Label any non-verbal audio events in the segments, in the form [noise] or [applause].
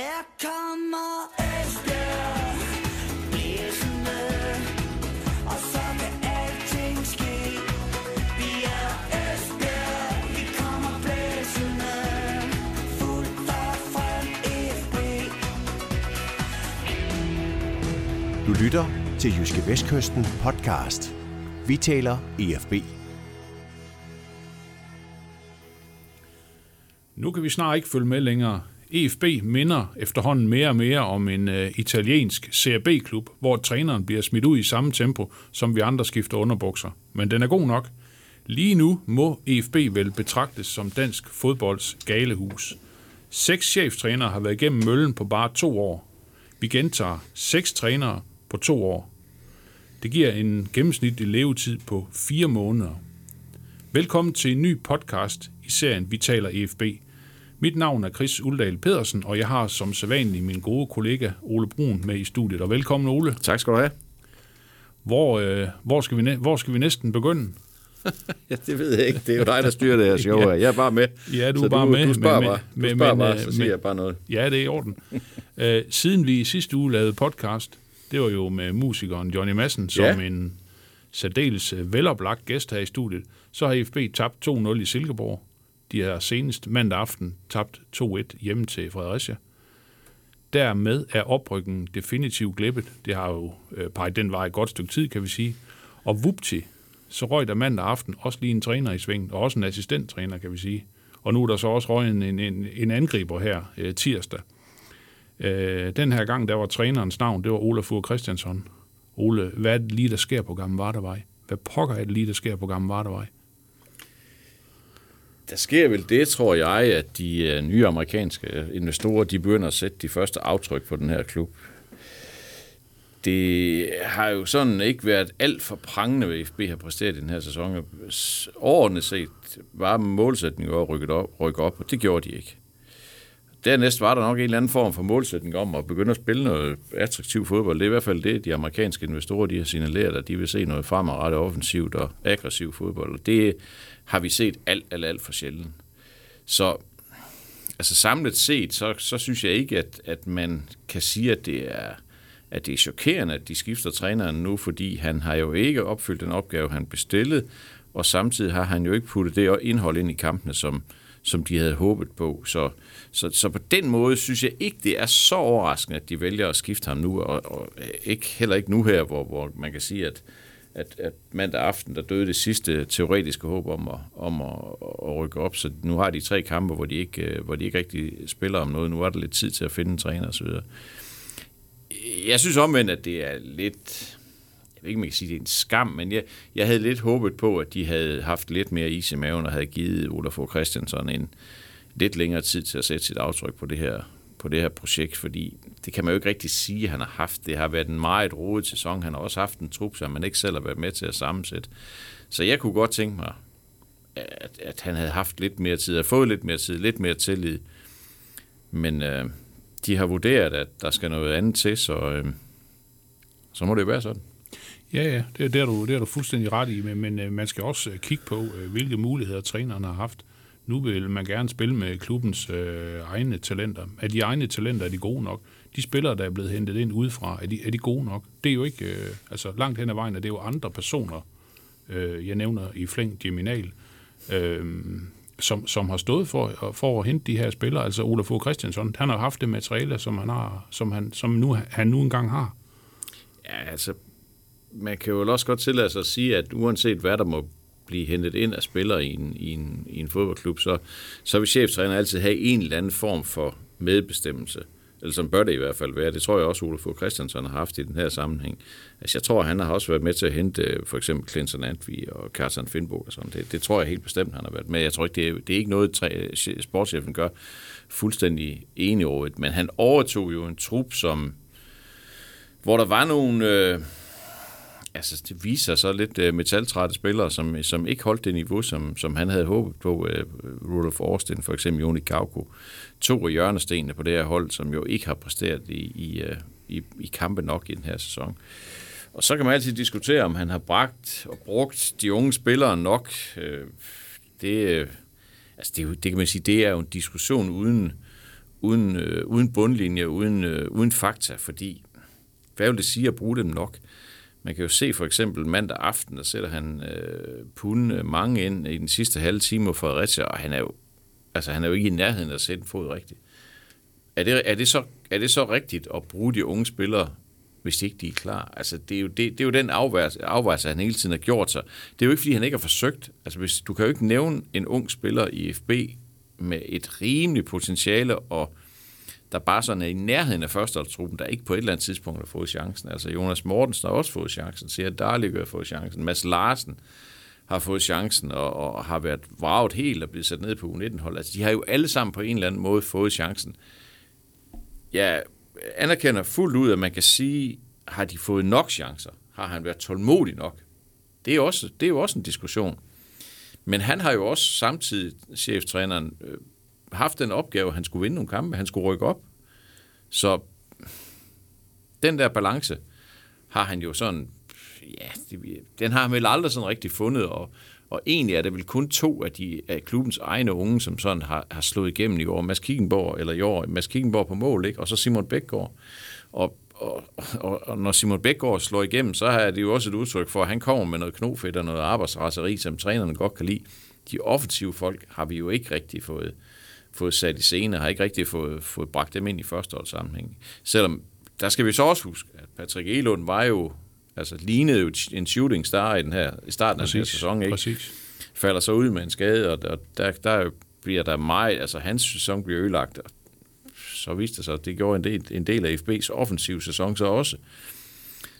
Her kommer Esbjerg Blæsende Og så kan alting ske Vi er Esbjerg Vi kommer blæsende Fuldt og frem FB Du lytter til Jyske Vestkysten podcast. Vi taler EFB. Nu kan vi snart ikke følge med længere. EFB minder efterhånden mere og mere om en øh, italiensk CRB-klub, hvor træneren bliver smidt ud i samme tempo, som vi andre skifter underbukser. Men den er god nok. Lige nu må EFB vel betragtes som dansk fodbolds galehus. Seks cheftrænere har været igennem møllen på bare to år. Vi gentager seks trænere på to år. Det giver en gennemsnitlig levetid på fire måneder. Velkommen til en ny podcast i serien Vi taler EFB. Mit navn er Chris Uldal Pedersen, og jeg har som sædvanlig min gode kollega Ole Brun med i studiet. Og velkommen Ole. Tak skal du have. Hvor, øh, hvor, skal, vi hvor skal vi næsten begynde? [laughs] Ja, det ved jeg ikke. Det er jo dig, der styrer det her show. [laughs] Ja. Jeg er bare med. Ja, du er bare du, med, Du spørger men- bare, men- du spørger men, bare øh, så siger men- jeg bare noget. Ja, det er i orden. [laughs] øh, siden vi i sidste uge lavede podcast, det var jo med musikeren Johnny Madsen som Ja. en særdeles øh, veloplagt gæst her i studiet. Så har IFB tabt 2-0 i Silkeborg. De har senest mandag aften tabt 2-1 hjemme til Fredericia. Dermed er oprykken definitivt glippet. Det har jo øh, peget den vej et godt stykke tid, kan vi sige. Og vupti, så røg der mandag aften også lige en træner i sving, og også en assistenttræner, kan vi sige. Og nu er der så også røget en, en, en angriber her øh, tirsdag. Øh, den her gang, der var trænerens navn, det var Olaf Fur Christiansson. Ole, hvad er det lige, der sker på Gamle Vardevej? Hvad pokker er det lige, der sker på Gamle Vardevej? Der sker vel det, tror jeg, at de øh, nye amerikanske øh, investorer, de begynder at sætte de første aftryk på den her klub. Det har jo sådan ikke været alt for prangende, hvad FB har præsteret i den her sæson. Overordnet set var målsætningen at rykke op, rykke op, og det gjorde de ikke. Dernæst var der nok en eller anden form for målsætning om at begynde at spille noget attraktiv fodbold. Det er i hvert fald det, de amerikanske investorer de har signaleret, at de vil se noget fremadrettet offensivt og aggressiv fodbold. Og det har vi set alt, alt, alt for sjældent. Så altså samlet set, så, så synes jeg ikke, at, at man kan sige, at det er at det er chokerende, at de skifter træneren nu, fordi han har jo ikke opfyldt den opgave, han bestillede, og samtidig har han jo ikke puttet det indhold ind i kampene, som, som de havde håbet på. Så, så, så på den måde synes jeg ikke, det er så overraskende, at de vælger at skifte ham nu, og, og øh, ikke, heller ikke nu her, hvor, hvor man kan sige, at, at, at mandag aften, der døde det sidste teoretiske håb om at, om at, at rykke op, så nu har de tre kampe, hvor de, ikke, øh, hvor de ikke rigtig spiller om noget. Nu er der lidt tid til at finde en træner osv. Jeg synes omvendt, at det er lidt... Jeg ved ikke, om jeg kan sige, det er en skam, men jeg, jeg havde lidt håbet på, at de havde haft lidt mere is i maven og havde givet Olaf Fogh Christiansen en lidt længere tid til at sætte sit aftryk på det her, på det her projekt, fordi det kan man jo ikke rigtig sige, at han har haft. Det har været en meget rodet sæson. Han har også haft en trup, som man ikke selv har været med til at sammensætte. Så jeg kunne godt tænke mig, at, at han havde haft lidt mere tid, at fået lidt mere tid, lidt mere tillid. Men øh, de har vurderet, at der skal noget andet til, så, øh, så må det jo være sådan. Ja, ja, det, det, er du, det er du fuldstændig ret i, men, men øh, man skal også øh, kigge på, øh, hvilke muligheder træneren har haft. Nu vil man gerne spille med klubbens øh, egne talenter. Er de egne talenter, er de gode nok? De spillere, der er blevet hentet ind udefra, er de, er de gode nok? Det er jo ikke, øh, altså langt hen ad vejen, er det jo andre personer, øh, jeg nævner i flæng Geminal, øh, som, som har stået for, for at hente de her spillere. Altså Olaf Fogh Christiansson, han har haft det materiale, som han, har, som han, som nu, han nu engang har. Ja, altså, man kan jo også godt tillade sig at sige, at uanset hvad der må blive hentet ind af spillere i en, i en, i en fodboldklub, så, så vil cheftræner altid have en eller anden form for medbestemmelse. Eller som bør det i hvert fald være. Det tror jeg også, Ole Fogh Christiansen har haft i den her sammenhæng. Altså, jeg tror, han har også været med til at hente øh, for eksempel Clinton Antvi og Carsten Finbo og sådan. Det, det tror jeg helt bestemt, han har været med. Jeg tror ikke, det er, det er ikke noget, træ, sportschefen gør fuldstændig enig over. Men han overtog jo en trup, som hvor der var nogle... Øh, altså, det viser så lidt øh, metaltrætte spillere, som, som ikke holdt det niveau, som, som han havde håbet på. Øh, Rudolf Austin, for eksempel Joni Kauko. To af hjørnestenene på det her hold, som jo ikke har præsteret i, i, øh, i, i kampe nok i den her sæson. Og så kan man altid diskutere, om han har bragt og brugt de unge spillere nok. Øh, det, øh, altså det, det kan man sige, det er jo en diskussion uden, uden, øh, uden bundlinje, uden, øh, uden fakta, fordi hvad vil det sige at bruge dem nok? Man kan jo se for eksempel mandag aften, der sætter han øh, punde mange ind i den sidste halve time på Fredericia, og han er jo, altså, han er jo ikke i nærheden af at sætte en fod rigtigt. Er det, er, det så, er det så rigtigt at bruge de unge spillere, hvis ikke de er klar? Altså, det er jo, det, det er jo den afvejelse, afvejelse, han hele tiden har gjort sig. Det er jo ikke, fordi han ikke har forsøgt. Altså, hvis, du kan jo ikke nævne en ung spiller i FB med et rimeligt potentiale, og der bare sådan er i nærheden af førsteholdstruppen, der ikke på et eller andet tidspunkt har fået chancen. Altså Jonas Mortensen har også fået chancen, Siger Darlig har fået chancen, Mads Larsen har fået chancen og, og har været vraget helt og blevet sat ned på U19-hold. Altså de har jo alle sammen på en eller anden måde fået chancen. Jeg anerkender fuldt ud, at man kan sige, har de fået nok chancer? Har han været tålmodig nok? Det er, også, det er jo også en diskussion. Men han har jo også samtidig, cheftræneren, øh, haft den opgave, at han skulle vinde nogle kampe, han skulle rykke op. Så den der balance har han jo sådan, ja, den har han vel aldrig sådan rigtig fundet, og, og egentlig er det vel kun to af, de, af klubbens egne unge, som sådan har, har slået igennem i år. Mads Kickenborg, eller i år, Mads Kickenborg på mål, ikke? og så Simon Bækgaard. Og, og, og, og når Simon Bækgaard slår igennem, så er det jo også et udtryk for, at han kommer med noget knofedt og noget arbejdsraseri, som trænerne godt kan lide. De offensive folk har vi jo ikke rigtig fået, fået sat i scene, har ikke rigtig fået, fået bragt dem ind i førsteholdssammenhæng. Selvom, der skal vi så også huske, at Patrick Elund var jo, altså lignede jo en shooting star i, den her, i starten præcis, af den her sæson, ikke? Præcis. Falder så ud med en skade, og der, der, der bliver der meget, altså hans sæson bliver ødelagt, og så viste det sig, at det gjorde en del, en del af FB's offensiv sæson så også.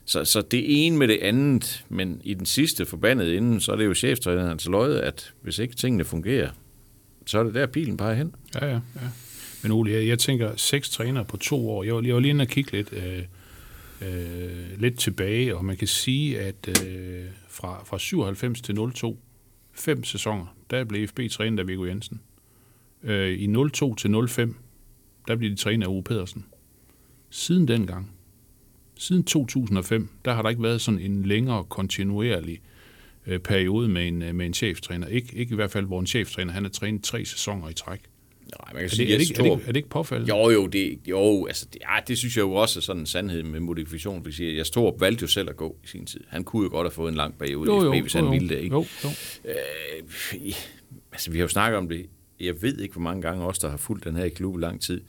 Så, så det ene med det andet, men i den sidste forbandet inden, så er det jo chefstrænerens løje, at hvis ikke tingene fungerer, så er det der, pilen peger hen. Ja, ja, ja. Men Ole, jeg, jeg tænker, seks trænere på to år. Jeg var, jeg var lige inde og kigge lidt, øh, øh, lidt tilbage, og man kan sige, at øh, fra, fra 97 til 02, fem sæsoner, der blev FB trænet af Viggo Jensen. Øh, I 02 til 05, der blev de trænet af Ove Pedersen. Siden dengang, siden 2005, der har der ikke været sådan en længere kontinuerlig øh, periode med en, øh, med en cheftræner. Ikke, ikke i hvert fald, hvor en cheftræner han har trænet tre sæsoner i træk. Nej, man kan Er sige, det, er, det, at ikke- er, det, er det ikke påfaldende? Jo, jo, det, jo altså, det, ja, det synes jeg jo også er sådan en sandhed med modifikation. Fordi jeg Storup valgte jo selv at gå i sin tid. Han kunne jo godt have fået en lang periode jo, i jo, hvis han jo, ville det. Ikke? Jo, jo. Øh, altså, vi har jo snakket om det. Jeg ved ikke, hvor mange gange også, der har fulgt den her klub i lang tid.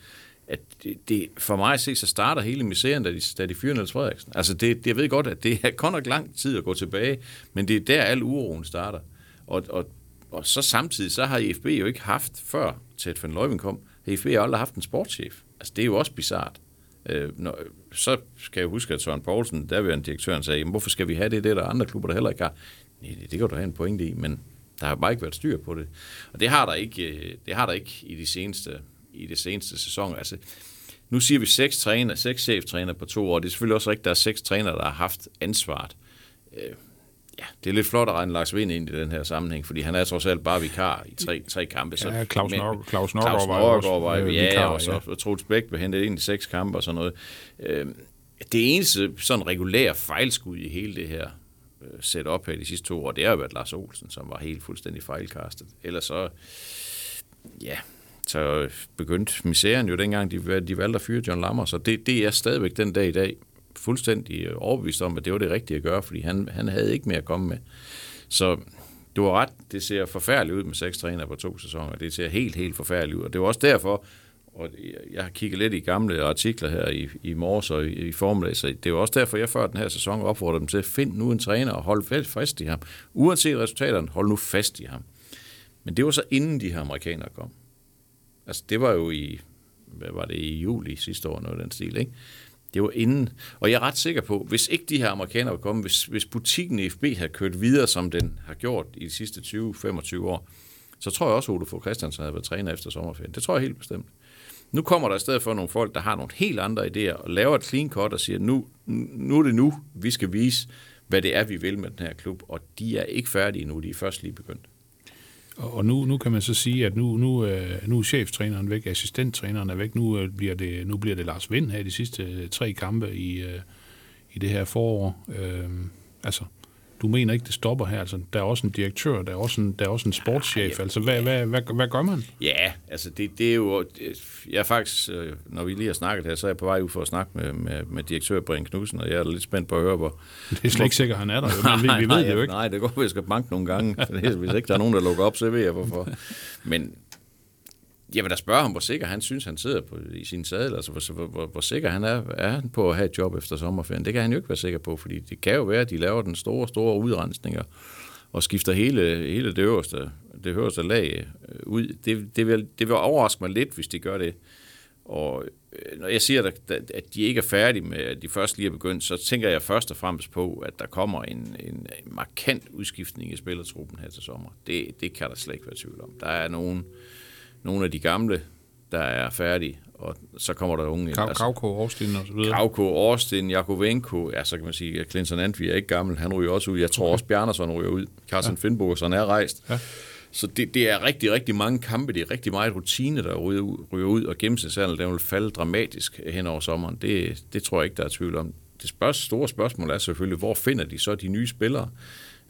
At det, det, for mig at se, så starter hele misæren, da de, da de fyrer Niels Frederiksen. Altså, det, det, jeg ved godt, at det er godt nok lang tid at gå tilbage, men det er der, al uroen starter. Og, og, og så samtidig, så har IFB jo ikke haft, før Ted van Leuven kom, har IFB aldrig haft en sportschef. Altså, det er jo også bizart. Øh, når, så skal jeg huske, at Søren Poulsen, der var en direktøren, sagde, hvorfor skal vi have det, det der andre klubber, der heller ikke har. Nej, det kan du have en pointe i, men der har bare ikke været styr på det. Og det har der ikke, øh, det har der ikke i de seneste, i det seneste sæson. Altså, nu siger vi seks træner, seks cheftræner på to år. Det er selvfølgelig også rigtigt, at der er seks trænere, der har haft ansvaret. Øh, ja, det er lidt flot at regne Lars Vind ind i den her sammenhæng, fordi han er trods alt bare vikar i tre, tre kampe. Så, Ja, Claus Nørgaard- Claus Claus Nørgaard var var øh, ja, vikar, og så ja. Troels Bæk blev hentet ind i seks kampe og sådan noget. Øh, det eneste sådan regulære fejlskud i hele det her øh, setup her de sidste to år, det har jo været Lars Olsen, som var helt fuldstændig fejlkastet. Ellers så, ja, så begyndte misæren jo dengang, de, de valgte at fyre John Lammer, så det, det er stadigvæk den dag i dag fuldstændig overbevist om, at det var det rigtige at gøre, fordi han, han havde ikke mere at komme med. Så du har ret, det ser forfærdeligt ud med seks træner på to sæsoner. Det ser helt, helt forfærdeligt ud. Og det var også derfor, og jeg har kigget lidt i gamle artikler her i, i morges og i, i formiddag, så det var også derfor, jeg før den her sæson opfordrede dem til at finde nu en træner og holde fast- fast i ham. Uanset resultaterne, hold nu fast i ham. Men det var så inden de her amerikanere kom. Altså det var jo i, hvad var det, i juli sidste år, noget af den stil, ikke? Det var inden, og jeg er ret sikker på, hvis ikke de her amerikanere var kommet, hvis, hvis butikken i FB havde kørt videre, som den har gjort i de sidste 20-25 år, så tror jeg også, at Ole Fogh Christiansen havde været træner efter sommerferien. Det tror jeg helt bestemt. Nu kommer der i stedet for nogle folk, der har nogle helt andre idéer, og laver et clean cut og siger, nu, nu er det nu, vi skal vise, hvad det er, vi vil med den her klub, og de er ikke færdige nu, de er først lige begyndt. Og nu, nu kan man så sige, at nu, nu, øh, nu er cheftræneren væk, assistenttræneren er væk, nu, øh, bliver, det, nu bliver det Lars Vind her i de sidste øh, tre kampe i, i det her forår. Øh, altså, du mener ikke, det stopper her? Altså, der er også en direktør, der er også en, der er også en sportschef. Altså, hvad, hvad, hvad, hvad gør man? Ja, altså det, det er jo... Jeg er faktisk, øh, når vi lige har snakket her, så er jeg på vej ud for at snakke med, med, med direktør Brian Knudsen, og jeg er lidt spændt på at høre, hvor... Det er slet ikke sikkert, han er der, jo, men vi, vi ved det jo ikke. Nej, det går, at jeg skal banke nogle gange. [laughs] Hvis ikke der er nogen, der lukker op, så ved jeg hvorfor. Men jeg vil da spørge ham, hvor sikker han synes, han sidder på, i sin sadel. Altså, hvor, hvor, hvor sikker han er, er han på at have et job efter sommerferien. Det kan han jo ikke være sikker på, fordi det kan jo være, at de laver den store, store udrensninger og skifter hele, hele det, øverste, det øverste lag øh, ud. Det, det, vil, det vil overraske mig lidt, hvis de gør det. Og øh, når jeg siger, at de ikke er færdige med, at de først lige er begyndt, så tænker jeg først og fremmest på, at der kommer en, en markant udskiftning i spillertruppen her til sommer. Det, det kan der slet ikke være tvivl om. Der er nogen, nogle af de gamle, der er færdige, og så kommer der unge ind. Kav, altså, Kavko, og så videre. Kavko, Austin, Jakovenko, ja, så kan man sige, at Clinton Antvi er ikke gammel, han ryger også ud. Jeg tror okay. også, Bjarnason ryger ud. Carsten ja. Finnbogason er rejst. Ja. Så det, det er rigtig, rigtig mange kampe, det er rigtig meget rutine, der ryger ud, ryger ud og gennemsnitsalderen, den vil falde dramatisk hen over sommeren. Det, det tror jeg ikke, der er tvivl om. Det spørg, store spørgsmål er selvfølgelig, hvor finder de så de nye spillere?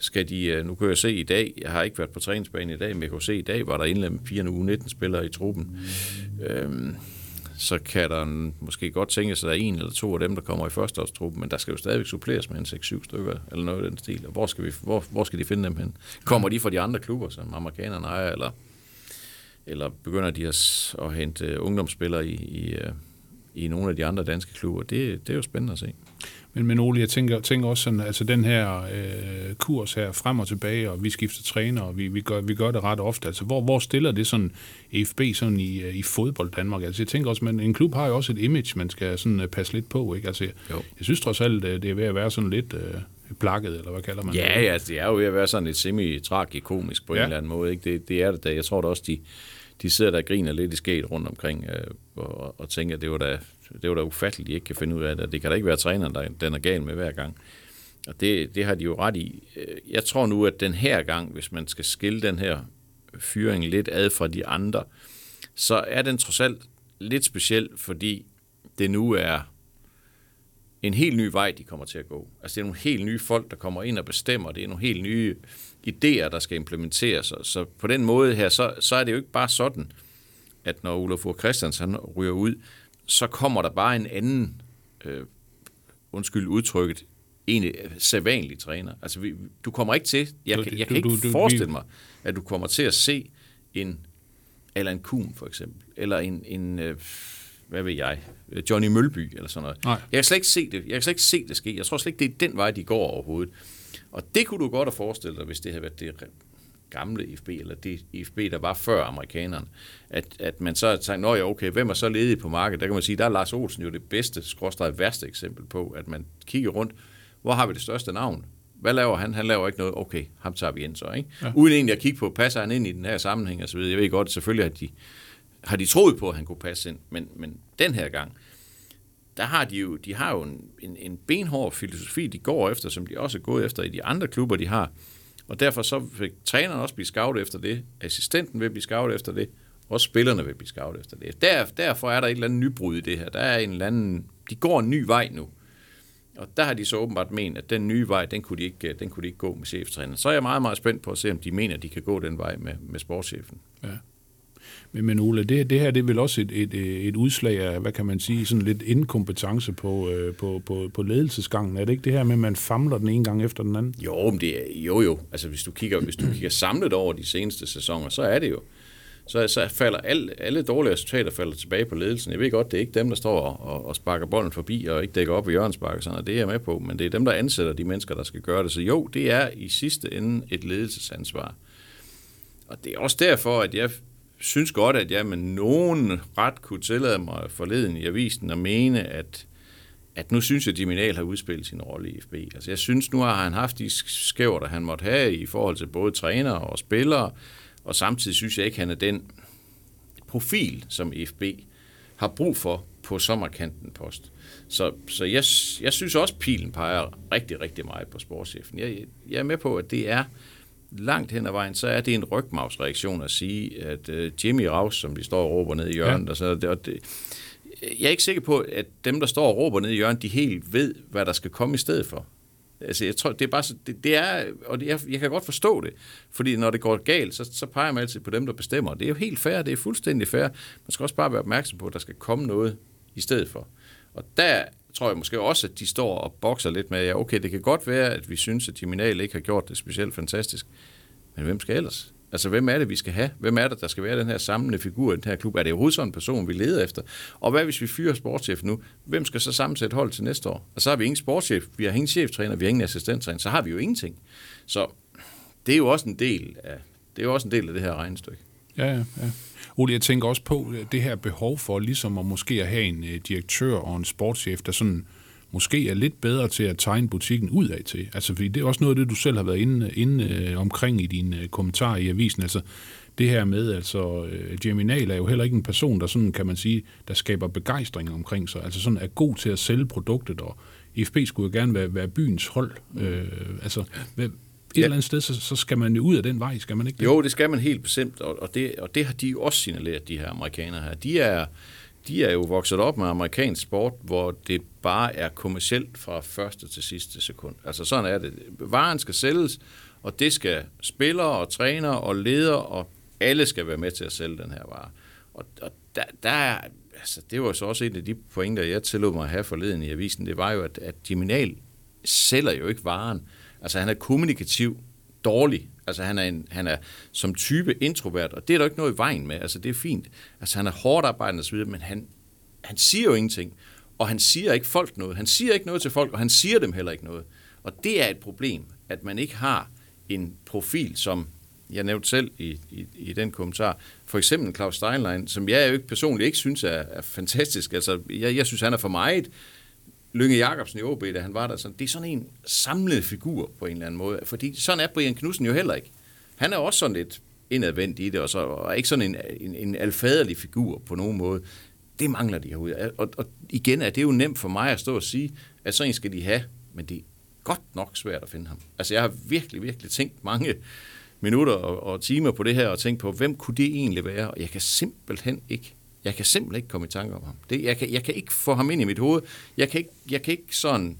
Skal de, øh, nu kan jeg se i dag, jeg har ikke været på træningsbanen i dag, men jeg kan se i dag, var der indlemmet fire u 19 spillere i truppen. Øhm, så kan der måske godt tænke sig, at der er en eller to af dem, der kommer i førsteårstruppen, men der skal jo stadigvæk suppleres med en 6-7 stykker, eller noget af den stil. Og hvor skal, vi, hvor, hvor skal de finde dem hen? Kommer de fra de andre klubber, som amerikanerne ejer, eller, eller begynder de at, at hente øh, ungdomsspillere i, i, øh, i nogle af de andre danske klubber? Det, det er jo spændende at se. Men, men Ole, jeg tænker, tænker også sådan, altså den her øh, kurs her frem og tilbage, og vi skifter træner, og vi, vi, gør, vi gør det ret ofte. Altså, hvor, hvor stiller det sådan EFB sådan i, øh, i fodbold Danmark? Altså, jeg tænker også, at en klub har jo også et image, man skal sådan øh, passe lidt på, ikke? Altså, jo. jeg synes trods alt, øh, det er ved at være sådan lidt... Øh, plakket, eller hvad kalder man ja, det? Ja, altså, det er jo ved at være sådan lidt semi-tragikomisk på ja. en eller anden måde. Ikke? Det, det er det da. Jeg tror da også, de, de sidder der og griner lidt i skæt rundt omkring øh, og, og tænker, at det var da det var da ufatteligt, de ikke kan finde ud af det. Det kan da ikke være træneren, der den er gal med hver gang. Og det, det har de jo ret i. Øh, jeg tror nu, at den her gang, hvis man skal skille den her fyring lidt ad fra de andre, så er den trods alt lidt speciel, fordi det nu er en helt ny vej, de kommer til at gå. Altså det er nogle helt nye folk, der kommer ind og bestemmer. Det er nogle helt nye idéer, der skal implementeres. Så på den måde her, så, så er det jo ikke bare sådan, at når Olaf Christiansen ryger ud, så kommer der bare en anden, øh, undskyld udtrykket, en sædvanlig træner. Altså, vi, du kommer ikke til, jeg, du, jeg kan du, ikke du, forestille vi... mig, at du kommer til at se en, en Kuhn for eksempel, eller en, en øh, hvad ved jeg, Johnny Mølby eller sådan noget. Nej. Jeg kan slet ikke se det. Jeg kan slet ikke se det ske. Jeg tror slet ikke, det er den vej, de går overhovedet. Og det kunne du godt have forestillet dig, hvis det havde været det gamle IFB, eller det IFB, der var før amerikanerne, at, at man så har tænkt, ja, okay, hvem er så ledig på markedet? Der kan man sige, der er Lars Olsen jo det bedste, skråstreget værste eksempel på, at man kigger rundt, hvor har vi det største navn? Hvad laver han? Han laver ikke noget. Okay, ham tager vi ind så, ikke? Ja. Uden egentlig at kigge på, passer han ind i den her sammenhæng og så videre. Jeg ved godt, selvfølgelig har de, har de troet på, at han kunne passe ind, men, men den her gang, der har de jo, de har jo en, en, en benhård filosofi, de går efter, som de også er gået efter i de andre klubber, de har. Og derfor så vil træneren også blive scoutet efter det, assistenten vil blive scoutet efter det, og spillerne vil blive scoutet efter det. Der, derfor er der et eller andet nybrud i det her. Der er en eller anden, de går en ny vej nu. Og der har de så åbenbart ment, at den nye vej, den kunne de ikke, den kunne de ikke gå med cheftræneren. Så er jeg meget, meget spændt på at se, om de mener, at de kan gå den vej med, med sportschefen. Ja. Men, men Ole, det, det her det er vel også et, et, et udslag af, hvad kan man sige, sådan lidt inkompetence på, øh, på, på, på ledelsesgangen. Er det ikke det her med, at man famler den ene gang efter den anden? Jo, men det er, jo jo. Altså hvis du, kigger, hvis du [clears throat] kigger samlet over de seneste sæsoner, så er det jo. Så, så falder alle, alle dårlige resultater falder tilbage på ledelsen. Jeg ved godt, det er ikke dem, der står og, og sparker bolden forbi og ikke dækker op i hjørnspark, sådan, og det er jeg med på, men det er dem, der ansætter de mennesker, der skal gøre det. Så jo, det er i sidste ende et ledelsesansvar. Og det er også derfor, at jeg synes godt, at jeg med nogen ret kunne tillade mig forleden i avisen at mene, at, at nu synes jeg, at Diminal har udspillet sin rolle i FB. Altså jeg synes, nu har han haft de skæver, der han måtte have i forhold til både trænere og spillere, og samtidig synes jeg ikke, at han er den profil, som FB har brug for på sommerkanten post. Så, så jeg, jeg synes også, at pilen peger rigtig, rigtig meget på sportschefen. Jeg, jeg er med på, at det er langt hen ad vejen, så er det en rygmavsreaktion at sige, at uh, Jimmy Raus, som de står og råber ned i hjørnet, ja. og så, og det, jeg er ikke sikker på, at dem, der står og råber ned i hjørnet, de helt ved, hvad der skal komme i stedet for. Altså, jeg tror, det er bare så, det, det er, og det, jeg, jeg kan godt forstå det, fordi når det går galt, så, så peger man altid på dem, der bestemmer. Det er jo helt fair, det er fuldstændig fair. Man skal også bare være opmærksom på, at der skal komme noget i stedet for. Og der tror jeg måske også, at de står og bokser lidt med, ja, okay, det kan godt være, at vi synes, at Jiminal ikke har gjort det specielt fantastisk, men hvem skal ellers? Altså, hvem er det, vi skal have? Hvem er det, der skal være den her samlende figur i den her klub? Er det overhovedet sådan en person, vi leder efter? Og hvad hvis vi fyrer sportschef nu? Hvem skal så sammensætte hold til næste år? Og så har vi ingen sportschef, vi har ingen cheftræner, vi har ingen assistenttræner, så har vi jo ingenting. Så det er jo også en del af, det er jo også en del af det her regnestykke. Ja, ja, ja. Ole, jeg tænker også på øh, det her behov for ligesom at måske at have en øh, direktør og en sportschef, der sådan måske er lidt bedre til at tegne butikken ud af til. Altså, fordi det er også noget af det, du selv har været inde, inde øh, omkring i dine kommentarer i avisen. Altså, det her med, altså, Jamie Nahl er jo heller ikke en person, der sådan, kan man sige, der skaber begejstring omkring sig. Altså sådan er god til at sælge produktet, og IFB skulle jo gerne være, være byens hold. Øh, altså, hvad- et Ja. eller andet sted, så, så skal man jo ud af den vej, skal man ikke det? Jo, det skal man helt bestemt, og, og, det, og det har de jo også signaleret, de her amerikanere her. De er, de er jo vokset op med amerikansk sport, hvor det bare er kommercielt fra første til sidste sekund. Altså sådan er det. Varen skal sælges, og det skal spillere og trænere og ledere, og alle skal være med til at sælge den her vare. Og, og der, der er, altså, det var så også en af de pointer, jeg tillod mig at have forleden i avisen, det var jo, at, at Jiminal sælger jo ikke varen. Altså han er kommunikativ dårlig. Altså han er, en, han er som type introvert, og det er der ikke noget i vejen med. Altså det er fint. Altså han er hårdt arbejdende osv., men han, han siger jo ingenting. Og han siger ikke folk noget. Han siger ikke noget til folk, og han siger dem heller ikke noget. Og det er et problem, at man ikke har en profil, som jeg nævnte selv i, i, i den kommentar, for eksempel Claus Steinlein, som jeg jo ikke personligt ikke synes er, er fantastisk. Altså, jeg, jeg synes, han er for meget Lønge Jacobsen i OB, da han var der, sådan, det er sådan en samlet figur på en eller anden måde. Fordi sådan er Brian Knudsen jo heller ikke. Han er også sådan lidt indadvendt i det, og, så, og er ikke sådan en, en, en alfaderlig figur på nogen måde. Det mangler de herude. Og, og igen er det jo nemt for mig at stå og sige, at sådan en skal de have, men det er godt nok svært at finde ham. Altså jeg har virkelig, virkelig tænkt mange minutter og, og timer på det her, og tænkt på, hvem kunne det egentlig være? Og jeg kan simpelthen ikke jeg kan simpelthen ikke komme i tanke om ham. Det, jeg, kan, jeg kan ikke få ham ind i mit hoved. Jeg kan ikke, jeg kan ikke sådan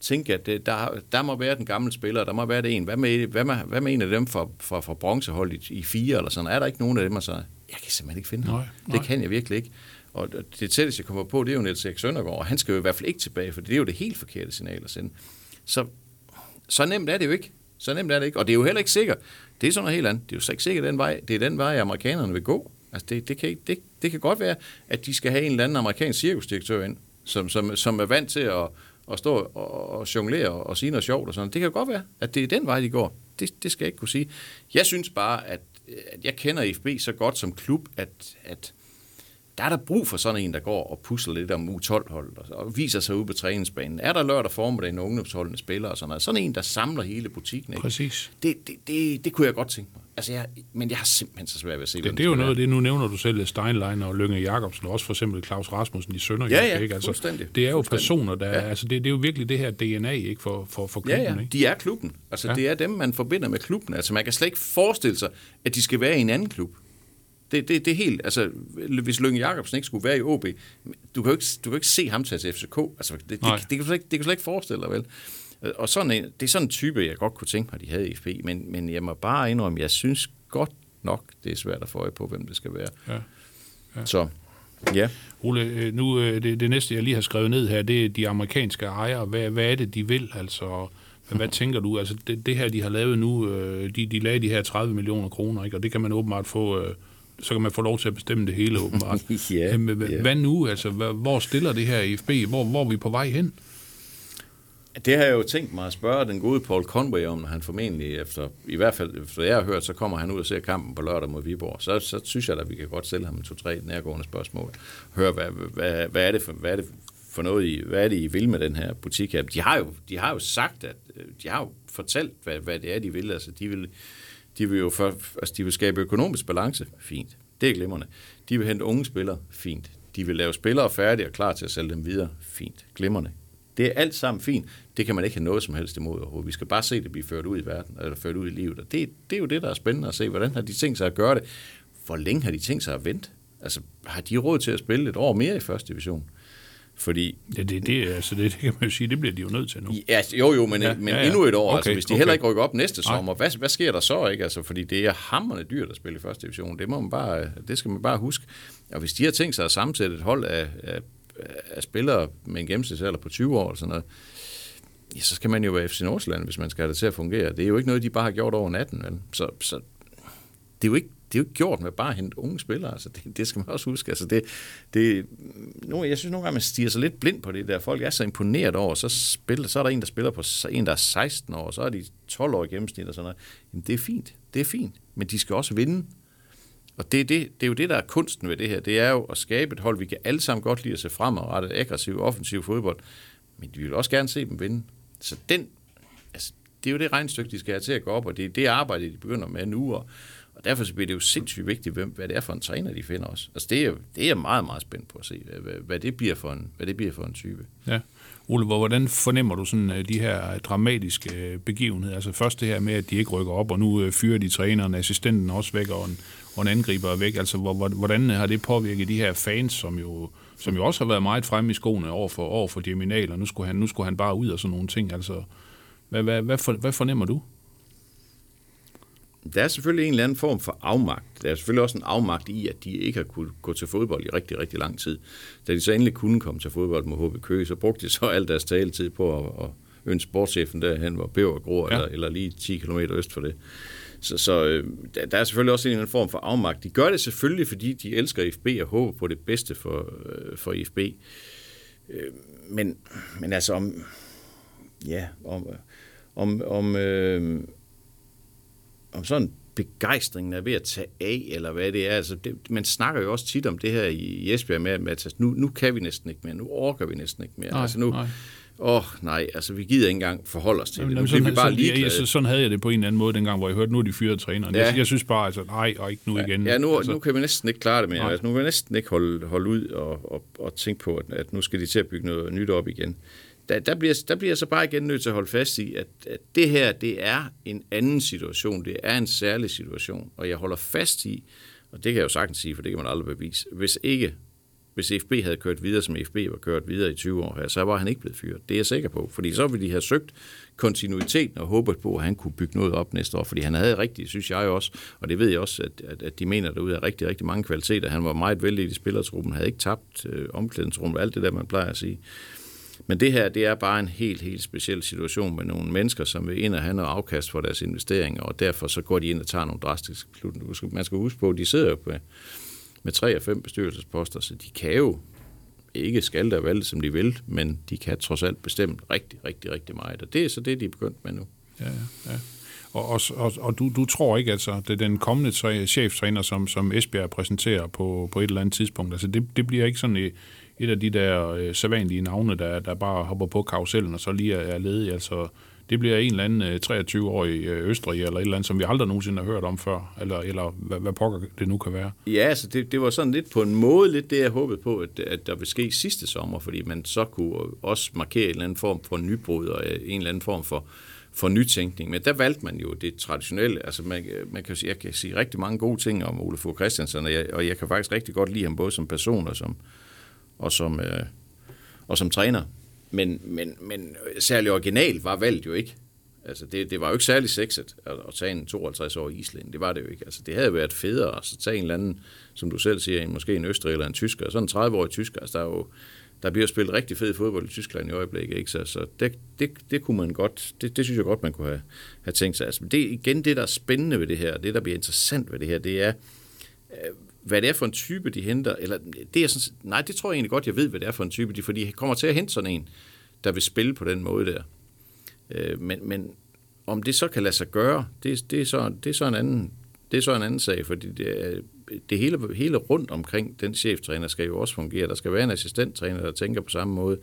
tænke, at det, der, der må være den gamle spiller, der må være det en. Hvad med, hvad med, hvad med en af dem fra, fra, fra bronzehold i, i fire eller sådan? Er der ikke nogen af dem, og så jeg kan simpelthen ikke finde ham. Nej, nej. Det kan jeg virkelig ikke. Og det tætteste, jeg kommer på, det er jo Niels Erik Søndergaard, og han skal jo i hvert fald ikke tilbage, for det er jo det helt forkerte signal at sende. Så, så nemt er det jo ikke. Så nemt er det ikke. Og det er jo heller ikke sikkert. Det er sådan noget helt andet. Det er jo så ikke sikkert den vej. Det er den vej, amerikanerne vil gå. Altså det, det, kan ikke, det, det kan godt være, at de skal have en eller anden amerikansk cirkusdirektør ind, som, som, som er vant til at, at stå og, og jonglere og sige noget sjovt og sådan. Det kan godt være, at det er den vej, de går. Det, det skal jeg ikke kunne sige. Jeg synes bare, at, at jeg kender IFB så godt som klub, at, at der er der brug for sådan en, der går og pusler lidt om U12-holdet og, og viser sig ude på træningsbanen. Er der lørdag formiddag en ungdomsholdende spiller og sådan noget? Sådan en, der samler hele butikken. Ikke? Præcis. Det, det, det, det kunne jeg godt tænke mig. Altså, jeg, men jeg har simpelthen så svært ved at se, Det, hvem det er jo noget af det, nu nævner du selv Steinlein og Lønge Jacobsen, og også for eksempel Claus Rasmussen i Sønderjylland. Ja, ja, ikke? Altså, det er jo personer, der Ja. ja. altså det, det er jo virkelig det her DNA ikke, for, for, for klubben. Ja, ja, Ikke? de er klubben. Altså, ja. Ja. det er dem, man forbinder med klubben. Altså, man kan slet ikke forestille sig, at de skal være i en anden klub. Det, det, det er helt, altså, hvis Lønge Jacobsen ikke skulle være i OB, du kan jo ikke, du kan jo ikke se ham tage til FCK. Altså, det, det, Nej. det, kan du slet ikke, det kan du slet ikke forestille dig, vel? Og sådan en, det er sådan en type, jeg godt kunne tænke mig, de havde i FB, men, men jeg må bare indrømme, jeg synes godt nok, det er svært at få øje på, hvem det skal være. Ja. Ja. Så, ja. Ole, øh, nu øh, det, det næste, jeg lige har skrevet ned her, det er de amerikanske ejere. Hvad, hvad er det, de vil? Altså, hvad, tænker du? Altså, det, det her, de har lavet nu, øh, de, de lagde de her 30 millioner kroner, ikke? og det kan man åbenbart få... Så kan man få lov til at bestemme det hele, åbenbart. [laughs] Ja, men ja. Hvad nu? Altså, hvor stiller det her IFB? Hvor, hvor er vi på vej hen? Det har jeg jo tænkt mig at spørge den gode Paul Conway om, når han formentlig efter, i hvert fald efter jeg har hørt, så kommer han ud og ser kampen på lørdag mod Viborg. Så, så synes jeg at vi kan godt stille ham to-tre nærgående spørgsmål. Hør, hvad, hvad, hvad, er det for, hvad er det for noget, I, hvad er det, I vil med den her butik her? De har jo, de har jo sagt, at øh, de har jo fortalt, hvad, hvad det er, de vil. Altså, de vil, de vil jo for, altså, de vil skabe økonomisk balance. Fint. Det er glimrende. De vil hente unge spillere. Fint. De vil lave spillere færdige og klar til at sælge dem videre. Fint. Glimrende. Det er alt sammen fint. Det kan man ikke have noget som helst imod overhovedet. Vi skal bare se det blive ført ud i verden, eller ført ud i livet. Og det, det er jo det, der er spændende at se. Hvordan har de tænkt sig at gøre det? Hvor længe har de tænkt sig at vente? Altså, har de råd til at spille et år mere i første division? Fordi Ja, det, det, altså, det, det kan man jo sige, det bliver de jo nødt til nu. Ja, jo jo, men, Ja, men ja, ja, endnu et år. Okay, Okay, altså, hvis de okay. heller ikke rykker op næste sommer, hvad, hvad sker der så? ikke? Altså, fordi det er hammerne dyrt at spille i første division. Det, må man bare, det skal man bare huske. Og hvis de har tænkt sig at sammensætte et hold af, af, af spillere med en gennemsnitsalder på 20 år, eller sådan noget, ja, så skal man jo være FC Nordsjælland, hvis man skal have det til at fungere. Det er jo ikke noget, de bare har gjort over natten. Vel? Så, så det er jo ikke det er jo ikke gjort med bare at hente unge spillere. Altså, det, det skal man også huske. Altså, det, det, nu, jeg synes nogle gange, man stiger sig lidt blind på det der. Folk er så imponeret over, så, spiller, så er der en, der spiller på en, der er 16 år, så er de 12 år i gennemsnit og sådan noget. Jamen, det er fint. Det er fint. Men de skal også vinde. Og det er, det, det er jo det, der er kunsten ved det her. Det er jo at skabe et hold, vi kan alle sammen godt lide at se fremadrettet, aggressiv, offensiv fodbold. Men vi vil også gerne se dem vinde. Så den, altså, det er jo det regnstykke, de skal have til at gå op, og det er det arbejde, de begynder med nu. Og, og derfor så bliver det jo sindssygt vigtigt, hvem, hvad det er for en træner, de finder også. Altså, det er, det er jeg meget, meget spændt på at se, hvad, hvad, det, bliver for en, hvad det bliver for en type. Ja. Ole, hvordan fornemmer du sådan øh, de her øh, dramatiske øh, begivenheder? Altså først det her med, at de ikke rykker op, og nu fyrer de træneren, assistenten også væk, og en, og en angriber er væk. Altså hvor- hvor- hvordan har det påvirket de her fans, som jo, som jo også har været meget fremme i skoene over for, over for Geminal, og nu skulle, han, nu skulle han bare ud og sådan nogle ting. Altså, hvad, hvad, hvad, for, hvad fornemmer du? Der er selvfølgelig en eller anden form for afmagt. Der er selvfølgelig også en afmagt i, at de ikke har kunnet gå til fodbold i rigtig, rigtig lang tid. Da de så endelig kunne komme til fodbold med HB Køge, så brugte de så al deres taletid på at, at ønske sportschefen derhen, hvor Bæver gror, Ja. ja. eller, eller lige 10 km øst for det. Så, så øh, der, er selvfølgelig også en eller anden form for afmagt. De gør det selvfølgelig, fordi de elsker IFB og håber på det bedste for, øh, for IFB. Øh, men, men altså om... Ja, om... Om, om øh, om sådan begejstringen er ved at tage af, eller hvad det er. Altså, det, man snakker jo også tit om det her i Esbjerg med, at nu, nu kan vi næsten ikke mere, nu orker vi næsten ikke mere. Nej, altså nu, nej. Åh, oh, nej, altså vi gider ikke engang forholde os til det. Nu Jamen, bliver vi bare sådan, ja, så, sådan havde jeg det på en eller anden måde dengang, hvor jeg hørte, nu er de fyret træneren. Ja. Ja. Jeg, jeg synes bare, altså, nej, og ikke nu igen. Ja, nu, altså, nu kan vi næsten ikke klare det mere. Nej. Altså, nu kan vi næsten ikke holde, holde ud og, og, og tænke på, at, at nu skal de til at bygge noget nyt op igen. Der, der, bliver, der bliver jeg så bare igen nødt til at holde fast i, at, at det her, det er en anden situation. Det er en særlig situation. Og jeg holder fast i, og det kan jeg jo sagtens sige, for det kan man aldrig bevise, hvis ikke hvis FB havde kørt videre, som FB var kørt videre i 20 år her, så var han ikke blevet fyret. Det er jeg sikker på. Fordi så ville de have søgt kontinuiteten og håbet på, at han kunne bygge noget op næste år. Fordi han havde rigtig, synes jeg også, og det ved jeg også, at, at, at de mener derude er rigtig, rigtig mange kvaliteter. Han var meget vældig i spillertruppen, havde ikke tabt øh, omklædningsrummet, alt det der, man plejer at sige. Men det her, det er bare en helt, helt speciel situation med nogle mennesker, som vil ind og have noget afkast for deres investeringer, og derfor så går de ind og tager nogle drastiske beslutninger. Man skal huske på, at de sidder jo på med tre af fem bestyrelsesposter, så de kan jo ikke skal der valgt, som de vil, men de kan trods alt bestemt rigtig, rigtig, rigtig meget. Og det er så det, de er begyndt med nu. Ja, ja, ja. Og, og, og, og du, du tror ikke, altså, det er den kommende træ, cheftræner, som, som Esbjerg præsenterer på, på et eller andet tidspunkt, altså det, det bliver ikke sådan et, et af de der øh, sædvanlige navne, der, der bare hopper på karusellen og så lige er, er ledig. Altså, det bliver en eller anden øh, 23-årig øh, Østrig eller et eller andet, som vi aldrig nogensinde har hørt om før, eller, eller hvad, hvad pokker det nu kan være. Ja, altså det, det var sådan lidt på en måde lidt det, jeg håbede på, at, at der ville ske sidste sommer, fordi man så kunne også markere en eller anden form for nybrud og øh, en eller anden form for, for nytænkning. Men der valgte man jo det traditionelle. Altså man, man kan, jeg kan sige rigtig mange gode ting om Ole Fogh Christiansen, og jeg, og jeg kan faktisk rigtig godt lide ham både som person og som, og som, øh, og som træner. Men, men, men særlig original var valgt jo ikke. Altså det, det var jo ikke særlig sexet at, at tage en 52-årig islænding. Det var det jo ikke. Altså det havde været federe at tage en eller anden, som du selv siger, en, måske en østrig eller en tysker. Sådan en 30-årig tysker. Altså der, er jo, der bliver spillet rigtig fed fodbold i Tyskland i øjeblikket. Ikke? Så, så det, det, det, kunne man godt, det, det synes jeg godt, man kunne have, have tænkt sig. Altså, men det igen det, der er spændende ved det her, det, der bliver interessant ved det her, det er, øh, hvad det er for en type, de henter. Eller, det er sådan, nej, det tror jeg egentlig godt, jeg ved, hvad det er for en type, de, for de kommer til at hente sådan en, der vil spille på den måde der. Øh, men, men om det så kan lade sig gøre, det, det, er, så, det, er, så en anden, det er så en anden sag, fordi det, er- det hele, hele rundt omkring den cheftræner skal jo også fungere. Der skal være en assistenttræner, der tænker på samme måde.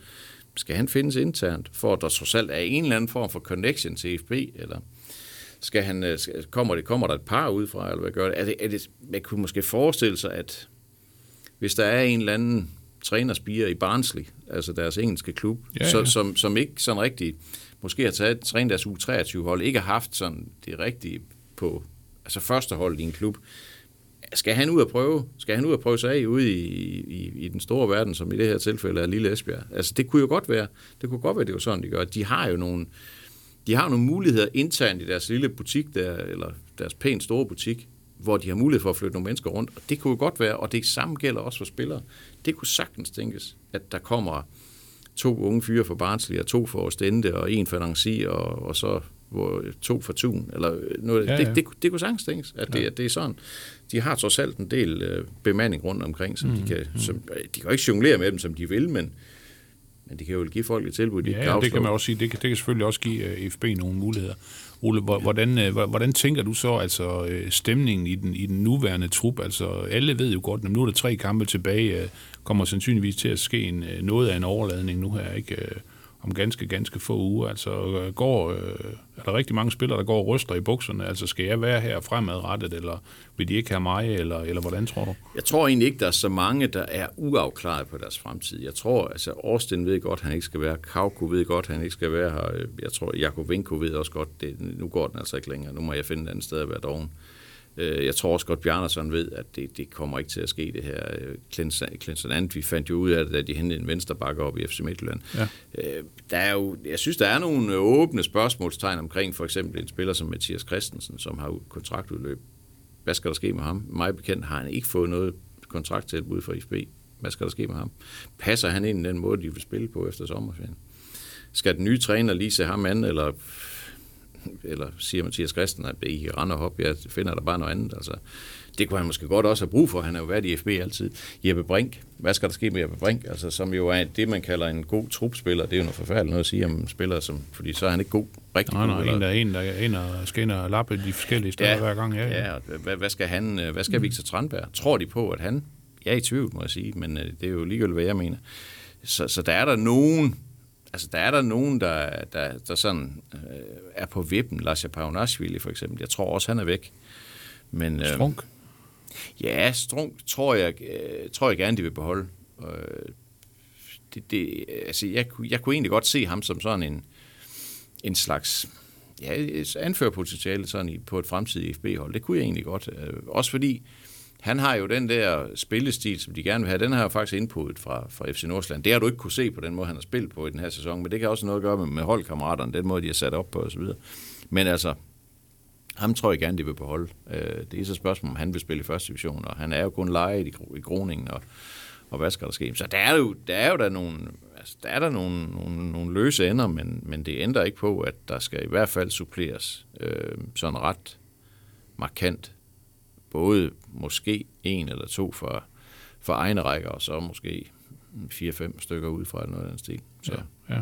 Skal han findes internt, for at der trods alt er en eller anden form for connection til FB, eller skal han, øh, kommer, det, kommer der et par ud fra, eller hvad gør det? Er det, er det? Man kunne måske forestille sig, at hvis der er en eller anden trænerspiger i Barnsley, altså deres engelske klub, Ja, ja. Så, som, som ikke sådan rigtig, måske har taget, trænet deres U23-hold, ikke har haft sådan det rigtige på, altså første hold i en klub, skal han ud og prøve, skal han ud og prøve sig af ude i, i, i den store verden, som i det her tilfælde er Lille Esbjerg? Altså, det kunne jo godt være, det kunne godt være, det var sådan, de gør. De har jo nogle, de har nogle muligheder internt i deres lille butik, der, eller deres pænt store butik, hvor de har mulighed for at flytte nogle mennesker rundt. Og det kunne jo godt være, og det samme gælder også for spillere. Det kunne sagtens tænkes, at der kommer to unge fyre fra Barnsley, og to for Ostende, og en for Nancy, og, og så hvor, to for Thun, eller noget. Ja, Ja, ja. ja. Det, det, det kunne sagtens tænkes, at det, at det er sådan. De har trods alt en del øh, bemanding rundt omkring, som mm, de kan, som, øh, de kan jo ikke jonglere med dem, som de vil, men, men de kan jo give folk et tilbud, de Ja, ja, det kan man også sige. Det kan, det kan selvfølgelig også give øh, FB nogle muligheder. Ole, hvor- hvordan, hvor- hvordan tænker du så altså øh, stemningen i den, i den nuværende trup? Altså alle ved jo godt, at nu er der tre kampe tilbage, øh, kommer sandsynligvis til at ske en, noget af en overladning nu her, ikke? Øh, om ganske, ganske få uger. Altså øh, går, øh, er der rigtig mange spillere, der går og ryster i bukserne? Altså skal jeg være her fremadrettet, eller vil de ikke have mig, eller, eller hvordan tror du? Jeg tror egentlig ikke, der er så mange, der er uafklaret på deres fremtid. Jeg tror, altså Austin ved godt, at han ikke skal være. Kauko ved godt, at han ikke skal være her. Jeg tror, Jakovenko ved også godt, det, nu går den altså ikke længere. Nu må jeg finde et andet sted at være doven. Øh, jeg tror også godt, Bjarnason ved, at det, det kommer ikke til at ske det her. Øh, Clinton Ant, vi fandt jo ud af det, da de hentede en venstrebakke op i FC Midtjylland. Ja. Øh, Der er jo, jeg synes, der er nogle øh, åbne spørgsmålstegn omkring for eksempel en spiller som Mathias Christensen, som har kontraktudløb. Hvad skal der ske med ham? Mig bekendt har han ikke fået noget kontrakttilbud fra IFB. Hvad skal der ske med ham? Passer han ind i den måde, de vil spille på efter sommerferien? Skal den nye træner lige se ham an, eller, eller siger Mathias Christen, at I kan rende og hoppe, jeg finder der bare noget andet. Altså, det kunne han måske godt også have brug for. Han har jo været i FB altid. Jeppe Brink, hvad skal der ske med Jeppe Brink? Altså, som jo er det, man kalder en god trupspiller. Det er jo noget forfærdeligt noget at sige om spiller, som, fordi så er han ikke god, rigtig Nej, god. nej, en, der er en, der er en, der ind og lappe de forskellige steder ja, hver gang. Ja, ja. ja hvad, hvad, skal han, øh, hvad skal Victor Tranberg? Tror de på, at han... Jeg er i tvivl, må jeg sige, men øh, det er jo ligegyldigt, hvad jeg mener. Så, så der er der nogen, altså der er der nogen, der, der, der sådan øh, er på vippen. Lars Paunashvili for eksempel. Jeg tror også, han er væk. Men, øh, Strunk. Ja, Strunk tror jeg, øh, tror jeg gerne, de vil beholde. Øh, det, det, altså, jeg, kunne- jeg kunne egentlig godt se ham som sådan en, en slags ja, anførerpotentiale sådan i, på et fremtidigt FB-hold. Det kunne jeg egentlig godt. Øh, også fordi han har jo den der spillestil, som de gerne vil have. Den har jeg faktisk indputtet fra, fra FC Nordsjælland. Det har du ikke kunne se på den måde, han har spillet på i den her sæson, men det kan også noget at gøre med, med holdkammeraterne, den måde, de har sat op på osv. Men altså, ham tror jeg gerne, de vil beholde. Øh, Det er så et spørgsmål, om han vil spille i første division, og han er jo kun lejet i, i Groningen, og, og hvad skal der ske? Så der er jo der, er jo der nogle, altså, der er der nogle, nogle, nogle løse ender, men, men det ændrer ikke på, at der skal i hvert fald suppleres øh, sådan ret markant. Både måske en eller to for, for egne rækker, og så måske fire-fem stykker ud fra noget af den stil. Så. Ja, ja.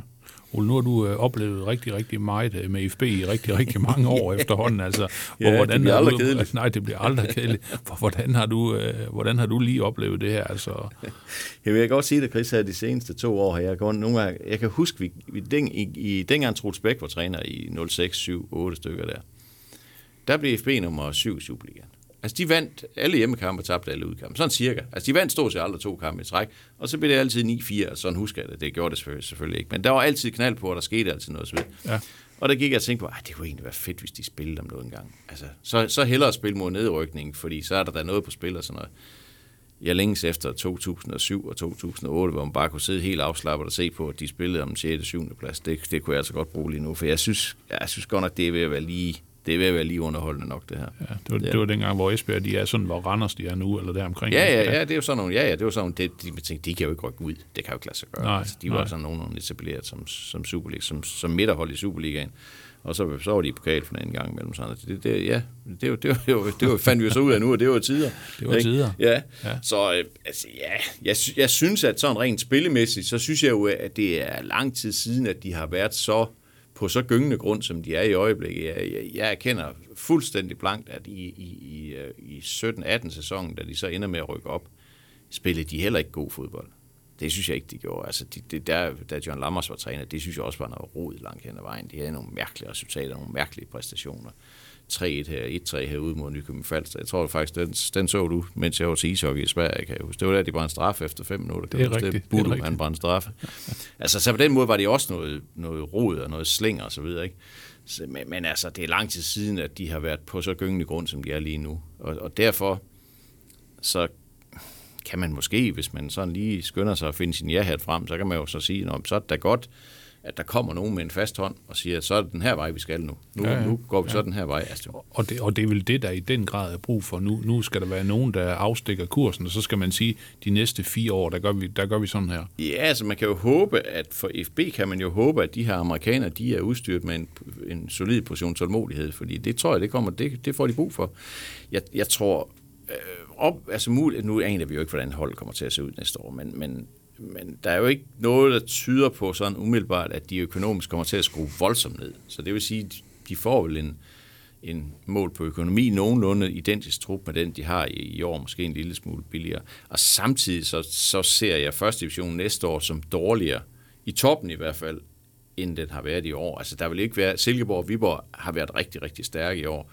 Ole, nu har du øh, oplevet rigtig, rigtig meget øh, med FB i rigtig, rigtig mange [laughs] år efterhånden. Altså, Ja, det bliver har aldrig du, kedeligt. [laughs] Nej, det bliver aldrig kedeligt. For, hvordan, har du, øh, hvordan har du lige oplevet det her? Altså, [laughs] Jeg vil godt sige det, Chris, her de seneste to år. Jeg, går nogle gange, jeg kan huske, vi, vi den, i, i, dengang Troels Bæk var træner i 06, 7, 8 stykker der, der blev FB nummer 7 i Superligaen. Altså, de vandt alle hjemmekampe og tabte alle udkampe. Sådan cirka. Altså, de vandt stort set aldrig to kampe i træk, og så blev det altid 9-4, sådan husker jeg det. Det gjorde det selvfølgelig, selvfølgelig ikke. Men der var altid knald på, og der skete altid noget så videre. Ja. Og der gik jeg og tænkte på, at det kunne egentlig være fedt, hvis de spillede om noget engang. Altså, så, så hellere spille mod nedrykning, fordi så er der da noget på spil og sådan noget. Jeg længes efter 2007 og 2008, hvor man bare kunne sidde helt afslappet og se på, at de spillede om den 6. og 7. plads. Det, det kunne jeg altså godt bruge lige nu, for jeg synes, jeg synes godt nok, det er ved at være lige, det er at være lige underholdende nok, det her. ja, det, var, det var dengang, hvor Esbjerg de er sådan, hvor Randers de er nu, eller der omkring. Ja, ja, ja, det er jo sådan nogle, ja, ja, det var sådan nogle, det, de, de, de kan jo ikke rykke ud. Det kan jo ikke lade sig gøre. Nej, altså, de var nej. sådan nogen etableret som, som, Superliga, som, som midterhold i Superligaen. Og så, så var de i pokalfinalen en gang imellem. Sådan. Det, det, ja, det, var, det, var, det, var, det var, fandt vi så ud af nu, og det var tider. [laughs] Det var Ikke? tider. Ja, Ja. ja. så øh, altså, ja, jeg, jeg synes, at sådan rent spillemæssigt, så synes jeg jo, at det er lang tid siden, at de har været så på så gyngende grund, som de er i øjeblikket. Jeg, jeg, jeg erkender fuldstændig blankt, at i, i, i, øh, i 17-18 sæsonen, da de så ender med at rykke op, spillede de heller ikke god fodbold. Det synes jeg ikke, de gjorde. Altså, de, det, der, da John Lammers var træner, det synes jeg også var noget rod langt hen ad vejen. De havde nogle mærkelige resultater, nogle mærkelige præstationer. 3-1 her, 1-3 herude mod Nykøbing Falster. Jeg tror faktisk, den, den så du, mens jeg var til ishockey i Sverige, kan jeg huske. Det var der, de brændte straf efter 5 minutter. Kan Det er huske rigtigt, det er Budu, rigtigt. han brændte straffe. altså, så på den måde var det også noget, noget rod og noget slinger og så videre, ikke? Så, men, men altså, det er lang tid siden, at de har været på så gyngende grund, som de er lige nu. Og, og derfor, så kan man måske, hvis man sådan lige skynder sig at finde sin ja-hat frem, så kan man jo så sige, så er det da godt, at der kommer nogen med en fast hånd og siger, så er det den her vej, vi skal nu. Nu, Ja, ja, ja. ja. nu går vi så den her vej. Altså, Og det, og det er vel det, der i den grad er brug for. Nu, nu skal der være nogen, der afstikker kursen, og så skal man sige, de næste fire år, der gør vi, der gør vi sådan her. Ja, altså man kan jo håbe, at for FB kan man jo håbe, at de her amerikanere, de er udstyret med en, en solid portion tålmodighed, fordi det tror jeg, det kommer, det, det får de brug for. Jeg, jeg tror, øh, op, altså muligt, nu aner vi jo ikke, hvordan holdet kommer til at se ud næste år, men, men, men der er jo ikke noget, der tyder på sådan umiddelbart, at de økonomisk kommer til at skrue voldsomt ned. Så det vil sige, de får vel en, en mål på økonomi nogenlunde identisk trup med den, de har i, i år, måske en lille smule billigere. Og samtidig så, så ser jeg første division næste år som dårligere, i toppen i hvert fald, end den har været i år. Altså der vil ikke være, Silkeborg og Viborg har været rigtig, rigtig stærke i år.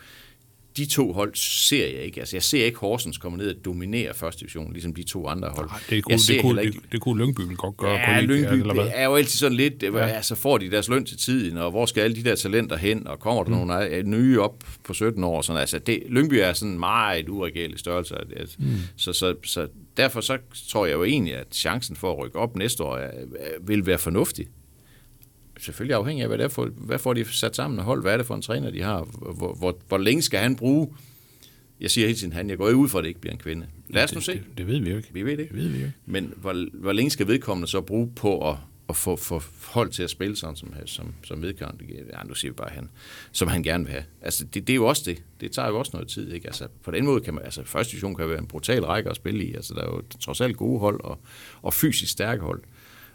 De to hold ser jeg ikke. Altså jeg ser ikke Horsens komme ned og dominere første division, ligesom de to andre hold. Ej, det, kunne, det, kunne, heller det, det kunne Lyngby vel godt gøre. Ja, på Lyngby eller hvad? det er jo altid sådan lidt, ja. Ja. altså får de deres løn til tiden, og hvor skal alle de der talenter hen, og kommer der mm. nogle øh, nye op på 17 år, sådan, altså det, Lyngby er sådan meget uregelig størrelse, altså, mm. så, så, så derfor så tror jeg jo egentlig, at chancen for at rykke op næste år er, er, vil være fornuftig. Selvfølgelig afhængig af, hvad, det er for, hvad får de sat sammen og hold, hvad er det for en træner, de har, hvor, hvor, hvor længe skal han bruge, jeg siger hele tiden han, jeg går ikke ud for, at det ikke bliver en kvinde. Lad os nu se. Det, det ved vi jo ikke. Vi ved det ikke. Det ved vi ikke. Men hvor, hvor længe skal vedkommende så bruge på at, at få, få hold til at spille sådan, som, som, som vedkommende, ja, nu siger vi bare han, som han gerne vil have. Altså, det, det er jo også det. Det tager jo også noget tid, ikke? Altså, på den måde kan man, altså, første division kan være en brutal række at spille i. Altså, der er jo trods alt gode hold og, og fysisk stærke hold.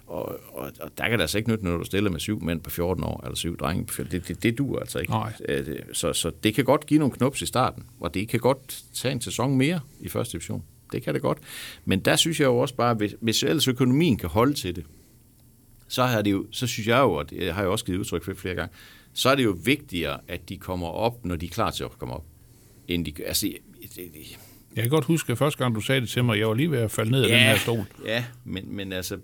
Og, og, og der kan det altså ikke nytte, når du stiller med syv mænd på 14 år, eller syv drenge på 14 Det, det, det duer altså ikke. Nej. Øh, Så, så det kan godt give nogle knups i starten, og det kan godt tage en sæson mere i første division. Det kan det godt. Men der synes jeg jo også bare, hvis, hvis ellers økonomien kan holde til det, så, har det jo, så synes jeg jo, og det har jeg også givet udtryk for flere gange, så er det jo vigtigere, at de kommer op, når de er klar til at komme op. End de, altså, Jeg kan godt huske, at første gang du sagde det til mig, jeg var lige ved at falde ned af den her stol. Ja, men, men altså,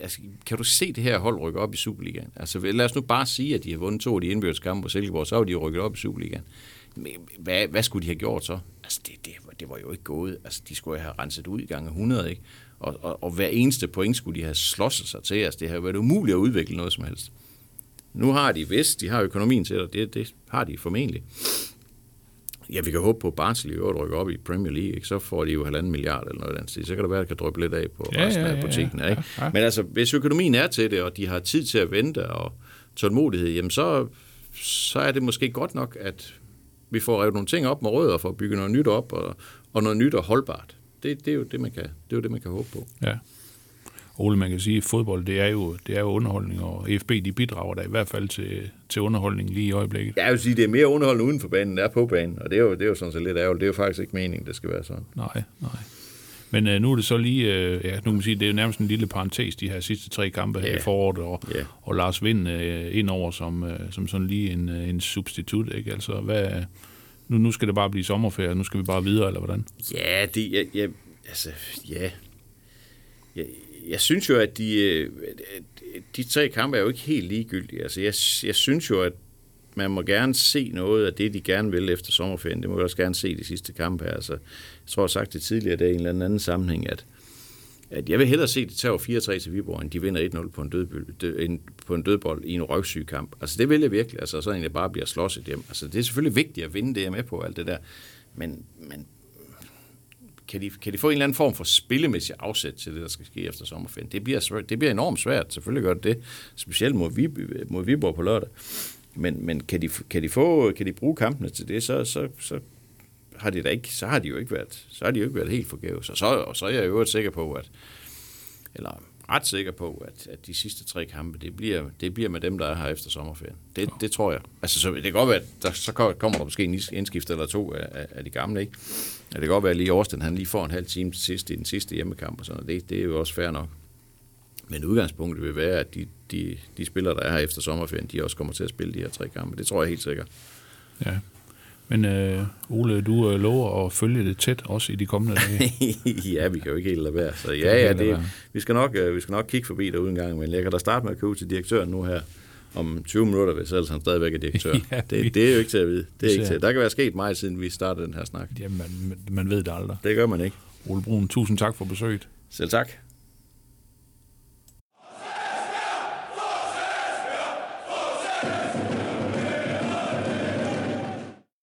altså, kan du se det her hold rykke op i Superligaen? Altså, lad os nu bare sige, at de har vundet to af de indbyrdes kampe på Silkeborg, så har de jo rykket op i Superligaen. Men hvad, hvad skulle de have gjort så? Altså, det, det, det var jo ikke gået. Altså, de skulle have renset ud i gange 100, ikke? Og, og, og hver eneste point skulle de have slåsset sig til. Altså, det har været umuligt at udvikle noget som helst. Nu har de vist, de har økonomien til det, det, det har de formentlig. Ja, vi kan håbe på, at Barnsley i øvrigt rykker op i Premier League, ikke? så får de jo halvanden milliard eller noget stil. Så kan det være, at det kan dryppe lidt af på Ja, resten ja, af butikken. ja. Ikke? Ja, ja. Men altså, hvis økonomien er til det, og de har tid til at vente og tålmodighed, jamen så, så er det måske godt nok, at vi får revet nogle ting op med rødder for at bygge noget nyt op, og, og noget nyt og holdbart. Det, det, er jo det, man kan, det er jo det, man kan håbe på. Ja. Ole, man kan sige, at fodbold, det er jo, det er jo underholdning, og FB, de bidrager da i hvert fald til, til underholdning lige i øjeblikket. Jeg vil sige, det er mere underholdende uden for banen, end er på banen, og det er jo, det er jo sådan set lidt ærgerligt. Det er jo faktisk ikke meningen, det skal være sådan. Nej, nej. Men øh, nu er det så lige, øh, ja, nu kan man sige, det er jo nærmest en lille parentes, de her sidste tre kampe her Ja. i foråret, og, Ja. og Lars Vind øh, ind over som, øh, som sådan lige en, øh, en substitut, ikke? Altså, hvad, nu, nu skal det bare blive sommerferie, nu skal vi bare videre, eller hvordan? Ja, det, jeg, jeg, altså, ja. Jeg, jeg synes jo, at de, øh, de tre kampe er jo ikke helt ligegyldige. Altså, jeg, jeg synes jo, at man må gerne se noget af det, de gerne vil efter sommerferien. Det må vi også gerne se de sidste kampe her. Altså, jeg tror, jeg har sagt det tidligere, det er i en eller anden sammenhæng, at, at jeg vil hellere se, at de tager 4-3 til Viborg, end de vinder 1-0 på en, død, død, en, på en dødbold i en røvsyg kamp. Altså, det vil jeg virkelig. Altså, så egentlig bare bliver slåsset hjem. Altså, det er selvfølgelig vigtigt at vinde det, jeg er med på, alt det der. Men, men kan de, kan de få en eller anden form for spillemæssig afsæt til det, der skal ske efter sommerferien? Det bliver, svært, det bliver enormt svært, selvfølgelig gør det det, specielt mod, Vib, mod Viborg på lørdag. Men, men kan, de, kan, de få, kan de bruge kampene til det, så, så, så har de da ikke, så har de jo ikke været, så har de jo ikke været helt forgæves. Og så, og så er jeg jo sikker på, at, eller ret sikker på, at, at de sidste tre kampe, det bliver, det bliver med dem, der er her efter sommerferien. Det, det tror jeg. Altså, så det kan godt være, at der, så kommer der måske en indskift eller to af, af, de gamle, ikke? Ja, det kan godt være, at lige Årsten, han lige får en halv time til sidst i den sidste hjemmekamp, og sådan noget. Det, det er jo også fair nok. Men udgangspunktet vil være, at de, de, de spillere, der er her efter sommerferien, de også kommer til at spille de her tre kampe. Det tror jeg helt sikkert. Ja. Men øh, Ole, du øh, lover at følge det tæt, også i de kommende dage. [laughs] ja, vi kan jo ikke helt lade være. Så ja, ja, det, vi, skal nok, øh, vi skal nok kigge forbi derude en gang, men jeg kan da starte med at købe til direktøren nu her om 20 minutter, hvis ellers han stadigvæk er direktør. [laughs] Ja, det, vi- det er jo ikke til at vide. Det er ikke til. Der kan være sket meget, siden vi startede den her snak. Jamen, man, man ved det aldrig. Det gør man ikke. Ole Brun, tusind tak for besøget. Selv tak.